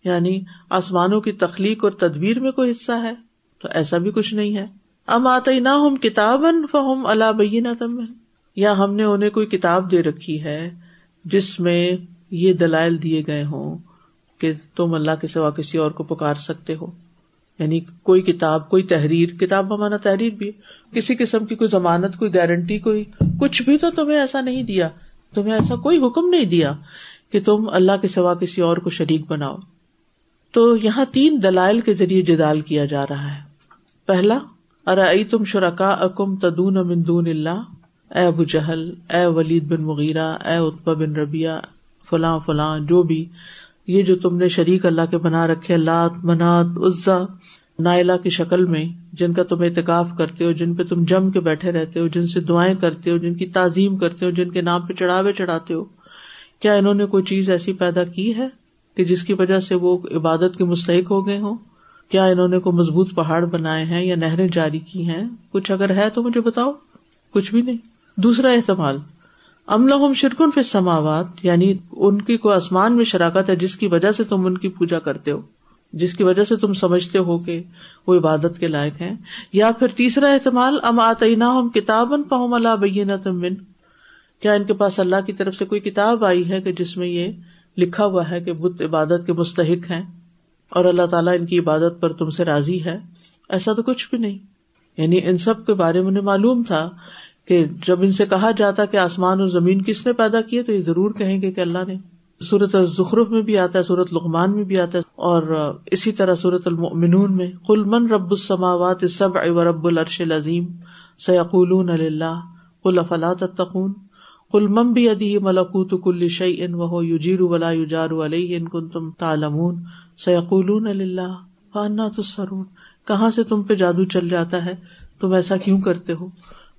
S1: یعنی آسمانوں کی تخلیق اور تدبیر میں کوئی حصہ ہے؟ تو ایسا بھی کچھ نہیں ہے۔ ام آتے نہ ہم کتاب فہم اللہ بین یا ہم نے انہیں کوئی کتاب دے رکھی ہے جس میں یہ دلائل دیے گئے ہوں کہ تم اللہ کے سوا کسی اور کو پکار سکتے ہو۔ یعنی کوئی کتاب، کوئی تحریر، کتاب بمانا تحریر بھی کسی قسم کی کوئی ضمانت، کوئی گارنٹی کوئی کچھ بھی تو تمہیں ایسا نہیں دیا، تمہیں ایسا کوئی حکم نہیں دیا کہ تم اللہ کے سوا کسی اور کو شریک بناؤ۔ تو یہاں تین دلائل کے ذریعے جدال کیا جا رہا ہے۔ پہلا ارے تم شرکا اکم تدون مندون اللہ۔ اے ابو جہل، اے ولید بن مغیرہ، اے اتبا بن ربیہ فلاں فلاں، جو بھی، یہ جو تم نے شریک اللہ کے بنا رکھے، لات، منات عزا نائلا کی شکل میں، جن کا تم اعتکاف کرتے ہو، جن پہ تم جم کے بیٹھے رہتے ہو، جن سے دعائیں کرتے ہو، جن کی تعظیم کرتے ہو، جن کے نام پہ چڑھاوے چڑھاتے ہو، کیا انہوں نے کوئی چیز ایسی پیدا کی ہے کہ جس کی وجہ سے وہ عبادت کے مستحق ہو گئے ہوں؟ کیا انہوں نے کوئی مضبوط پہاڑ بنائے ہیں یا نہریں جاری کی ہیں؟ کچھ اگر ہے تو مجھے بتاؤ، کچھ بھی نہیں۔ دوسرا احتمال، ام شرکن فی سماوات یعنی ان کی کوئی آسمان میں شراکت ہے جس کی وجہ سے تم ان کی پوجا کرتے ہو۔ جس کی وجہ سے تم سمجھتے ہو کہ وہ عبادت کے لائق ہیں، یا پھر تیسرا احتمال، ام آتینا ہم کتاب پہم اللہ بین تم بن کیا ان کے پاس اللہ کی طرف سے کوئی کتاب آئی ہے کہ جس میں یہ لکھا ہوا ہے کہ بت عبادت کے مستحق ہیں اور اللہ تعالیٰ ان کی عبادت پر تم سے راضی ہے؟ ایسا تو کچھ بھی نہیں۔ یعنی ان سب کے بارے میں انہیں معلوم تھا کہ جب ان سے کہا جاتا کہ آسمان اور زمین کس نے پیدا کیے تو یہ ضرور کہیں گے کہ اللہ نے۔ صورت ظخرف میں بھی آتا ہے صورت لغمان میں بھی آتا ہے، اور اسی طرح صورت المنون میں کل من رب السماوات سب رب الرش العظیم؟ سیقول اللہ کل افلاط تقون کل مم بھی ادی ملکوت کل شعی ان وہ یوجیر ولا یوجار علیہ ان کن تم تالمون سیقول اللہ فانا تسرون کہاں سے تم پہ جادو چل جاتا ہے؟ تم ایسا کیوں کرتے ہو؟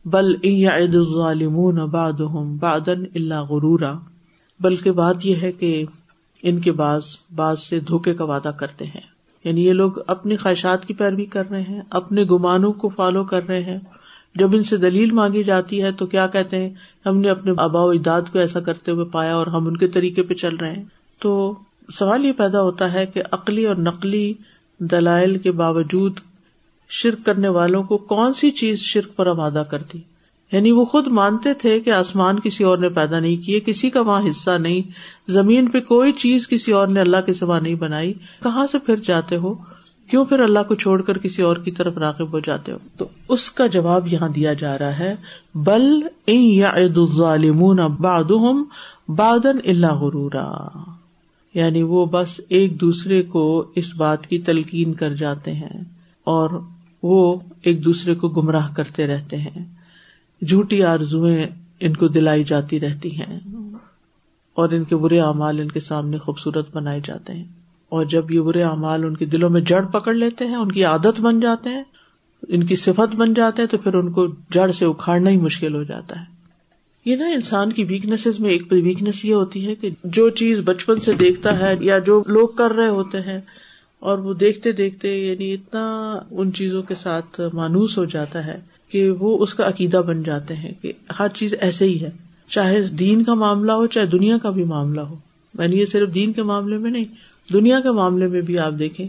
S1: بل عید الظالمون بعدهم بعدن اللہ غرورا۔ بلکہ بات یہ ہے کہ ان کے بعض بعض سے دھوکے کا وعدہ کرتے ہیں۔ یعنی یہ لوگ اپنی خواہشات کی پیروی کر رہے ہیں، اپنے گمانوں کو فالو کر رہے ہیں۔ جب ان سے دلیل مانگی جاتی ہے تو کیا کہتے ہیں؟ ہم نے اپنے آبا و اجداد کو ایسا کرتے ہوئے پایا اور ہم ان کے طریقے پہ چل رہے ہیں۔ تو سوال یہ پیدا ہوتا ہے کہ عقلی اور نقلی دلائل کے باوجود شرک کرنے والوں کو کون سی چیز شرک پر آمادہ کرتی یعنی وہ خود مانتے تھے کہ آسمان کسی اور نے پیدا نہیں کیے، کسی کا وہاں حصہ نہیں، زمین پہ کوئی چیز کسی اور نے اللہ کے سوا نہیں بنائی۔ کہاں سے پھر جاتے ہو؟ کیوں پھر اللہ کو چھوڑ کر کسی اور کی طرف راغب ہو جاتے ہو؟ تو اس کا جواب یہاں دیا جا رہا ہے، بل الظالمون بعضهم بادن اللہ غرورا۔ یعنی وہ بس ایک دوسرے کو اس بات کی تلقین کر جاتے ہیں اور وہ ایک دوسرے کو گمراہ کرتے رہتے ہیں۔ جھوٹی آرزویں ان کو دلائی جاتی رہتی ہیں اور ان کے برے اعمال ان کے سامنے خوبصورت بنائے جاتے ہیں۔ اور جب یہ برے اعمال ان کے دلوں میں جڑ پکڑ لیتے ہیں، ان کی عادت بن جاتے ہیں، ان کی صفت بن جاتے ہیں، تو پھر ان کو جڑ سے اکھاڑنا ہی مشکل ہو جاتا ہے۔ یہ نا انسان کی ویکنیس میں ایک ویکنیس یہ ہوتی ہے کہ جو چیز بچپن سے دیکھتا ہے یا جو لوگ کر رہے ہوتے ہیں اور وہ دیکھتے دیکھتے یعنی اتنا ان چیزوں کے ساتھ مانوس ہو جاتا ہے کہ وہ اس کا عقیدہ بن جاتے ہیں کہ ہر چیز ایسے ہی ہے۔ چاہے دین کا معاملہ ہو، چاہے دنیا کا بھی معاملہ ہو۔ یعنی یہ صرف دین کے معاملے میں نہیں، دنیا کے معاملے میں بھی آپ دیکھیں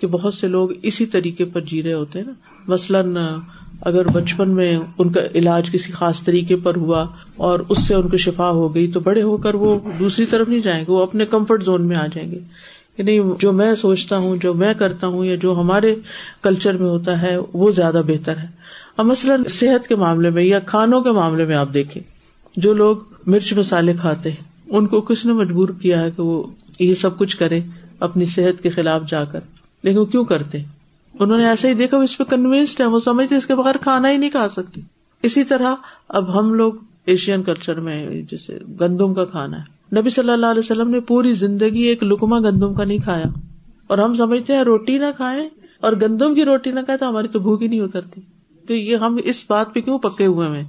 S1: کہ بہت سے لوگ اسی طریقے پر جی رہے ہوتے ہیں نا۔ مثلاً، اگر بچپن میں ان کا علاج کسی خاص طریقے پر ہوا اور اس سے ان کو شفا ہو گئی تو بڑے ہو کر وہ دوسری طرف نہیں جائیں گے، وہ اپنے کمفرٹ زون میں آ جائیں گے۔ کہ نہیں جو میں سوچتا ہوں، جو میں کرتا ہوں یا جو ہمارے کلچر میں ہوتا ہے، وہ زیادہ بہتر ہے۔ اب مثلاً صحت کے معاملے میں یا کھانوں کے معاملے میں آپ دیکھیں۔ جو لوگ مرچ مسالے کھاتے ہیں، ان کو کس نے مجبور کیا ہے کہ وہ یہ سب کچھ کرے اپنی صحت کے خلاف جا کر؟ لیکن وہ کیوں کرتے؟ انہوں نے ایسا ہی دیکھا، وہ اس پہ کنوینسڈ ہے وہ سمجھتے اس کے بغیر کھانا ہی نہیں کھا سکتی اسی طرح اب ہم لوگ ایشین کلچر میں، جیسے گندم کا کھانا ہے۔ نبی صلی اللہ علیہ وسلم نے پوری زندگی ایک لکما گندم کا نہیں کھایا۔ اور ہم سمجھتے ہیں روٹی نہ کھائیں اور گندم کی روٹی نہ کھائے تو ہماری تو بھوک ہی نہیں اترتی۔ تو یہ ہم اس بات پہ کیوں پکے ہوئے ہیں؟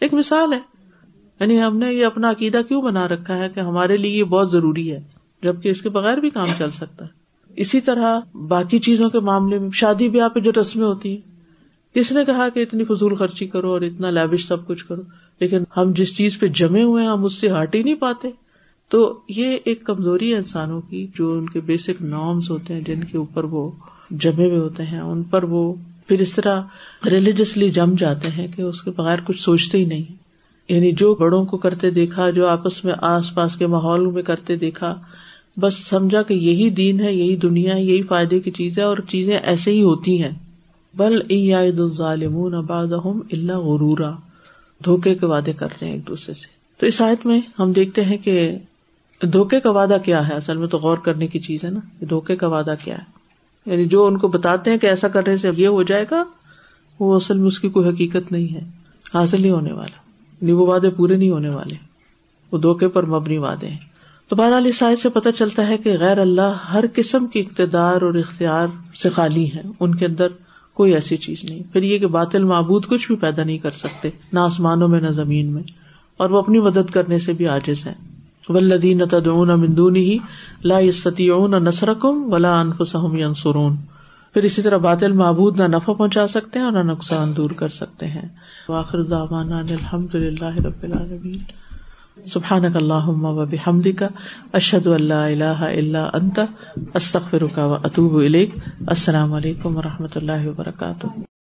S1: ایک مثال ہے۔ یعنی ہم نے یہ اپنا عقیدہ کیوں بنا رکھا ہے کہ ہمارے لیے یہ بہت ضروری ہے، جبکہ اس کے بغیر بھی کام چل سکتا ہے۔ اسی طرح باقی چیزوں کے معاملے میں، شادی بیاہ پہ جو رسمیں ہوتی ہیں، کس نے کہا کہ اتنی فضول خرچی کرو اور اتنا لیبش سب کچھ کرو؟ لیکن ہم جس چیز پہ جمے ہوئے ہیں، ہم اس سے ہٹ ہی نہیں پاتے۔ تو یہ ایک کمزوری ہے انسانوں کی، جو ان کے بیسک نارمس ہوتے ہیں، جن کے اوپر وہ جمے ہوئے ہوتے ہیں، ان پر وہ پھر اس طرح ریلیجسلی جم جاتے ہیں کہ اس کے بغیر کچھ سوچتے ہی نہیں۔ یعنی جو بڑوں کو کرتے دیکھا، جو آپس میں آس پاس کے ماحول میں کرتے دیکھا، بس سمجھا کہ یہی دین ہے، یہی دنیا ہے، یہی فائدے کی چیز ہے اور چیزیں ایسے ہی ہوتی ہیں۔ بل الظالمون ابادم اللہ غرورا۔ دھوکے کے وعدے کرتے ہیں ایک دوسرے سے۔ تو اس آیت میں ہم دیکھتے ہیں کہ دھوکے کا وعدہ کیا ہے؟ اصل میں تو غور کرنے کی چیز ہے نا دھوکے کا وعدہ کیا ہے۔ یعنی جو ان کو بتاتے ہیں کہ ایسا کرنے سے اب یہ ہو جائے گا، وہ اصل میں اس کی کوئی حقیقت نہیں ہے۔ حاصل نہیں ہونے والا۔ نہیں وہ وعدے پورے نہیں ہونے والے۔ وہ دھوکے پر مبنی وعدے ہیں۔ تو بہرحال اس آیت سے پتہ چلتا ہے کہ غیر اللہ ہر قسم کی اقتدار اور اختیار سے خالی ہے ان کے اندر کوئی ایسی چیز نہیں۔ پھر یہ کہ باطل معبود کچھ بھی پیدا نہیں کر سکتے، نہ آسمانوں میں، نہ زمین میں۔ اور وہ اپنی مدد کرنے سے بھی عاجز ہیں۔ ولدین تدعون من دونه لا يستطيعون نصركم ولا انفسهم ينصرون۔ پھر اسی طرح باطل معبود نہ نفع پہنچا سکتے ہیں اور نہ نقصان دور کر سکتے ہیں۔ واخر دعوانا الحمد للہ رب العالمین سبحانك اللهم وبحمدك اشهد اللہ اللہ اللہ الا انت و اطوب اليك السلام علیکم و رحمۃ اللہ وبرکاتہ۔